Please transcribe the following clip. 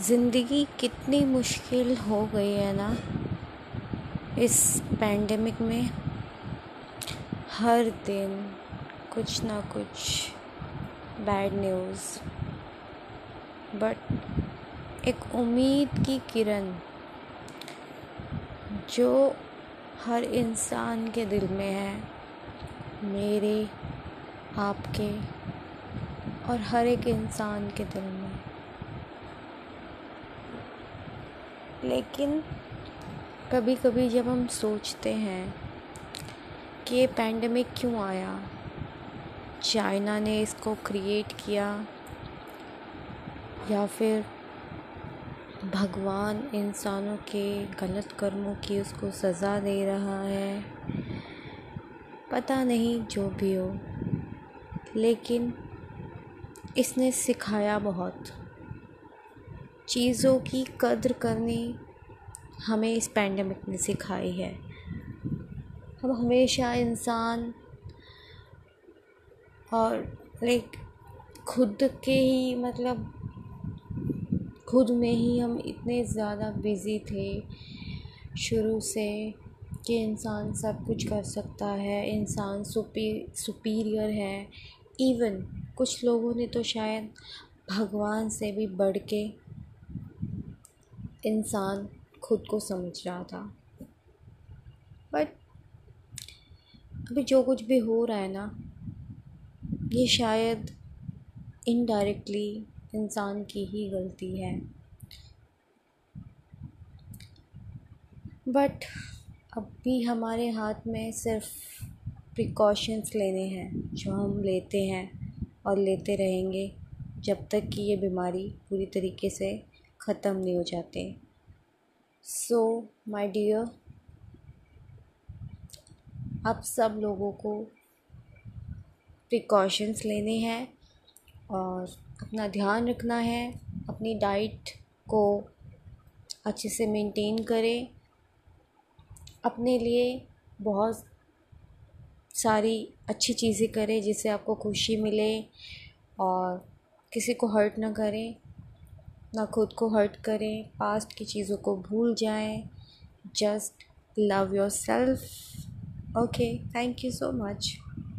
ज़िंदगी कितनी मुश्किल हो गई है ना इस पैंडमिक में। हर दिन कुछ ना कुछ बैड न्यूज़ बट एक उम्मीद की किरण जो हर इंसान के दिल में है, मेरे, आपके और हर एक इंसान के दिल में। लेकिन कभी कभी जब हम सोचते हैं कि ये पैंडमिक क्यों आया? चाइना ने इसको क्रिएट किया या फिर भगवान इंसानों के गलत कर्मों की उसको सज़ा दे रहा है? पता नहीं जो भी हो, लेकिन इसने सिखाया बहुत। चीज़ों की कद्र करनी हमें इस पैंडमिक ने सिखाई है। हम हमेशा इंसान और लाइक खुद के ही मतलब खुद में ही हम इतने ज़्यादा बिज़ी थे शुरू से कि इंसान सब कुछ कर सकता है, इंसान सुपी सुपीरियर है। इवन कुछ लोगों ने तो शायद भगवान से भी बढ़ के इंसान खुद को समझ रहा था। बट अभी जो कुछ भी हो रहा है ना, ये शायद इनडायरेक्टली इंसान की ही गलती है। बट अब भी हमारे हाथ में सिर्फ़ प्रिकॉशंस लेने हैं, जो हम लेते हैं और लेते रहेंगे जब तक कि ये बीमारी पूरी तरीके से ख़त्म नहीं हो जाते। सो माय डियर आप सब लोगों को प्रिकॉशंस लेने हैं और अपना ध्यान रखना है, अपनी डाइट को अच्छे से मेंटेन करें। अपने लिए बहुत सारी अच्छी चीज़ें करें जिससे आपको खुशी मिले और किसी को हर्ट ना करें। ना खुद को हर्ट करें पास्ट की चीज़ों को भूल जाएँ just love yourself okay thank you so much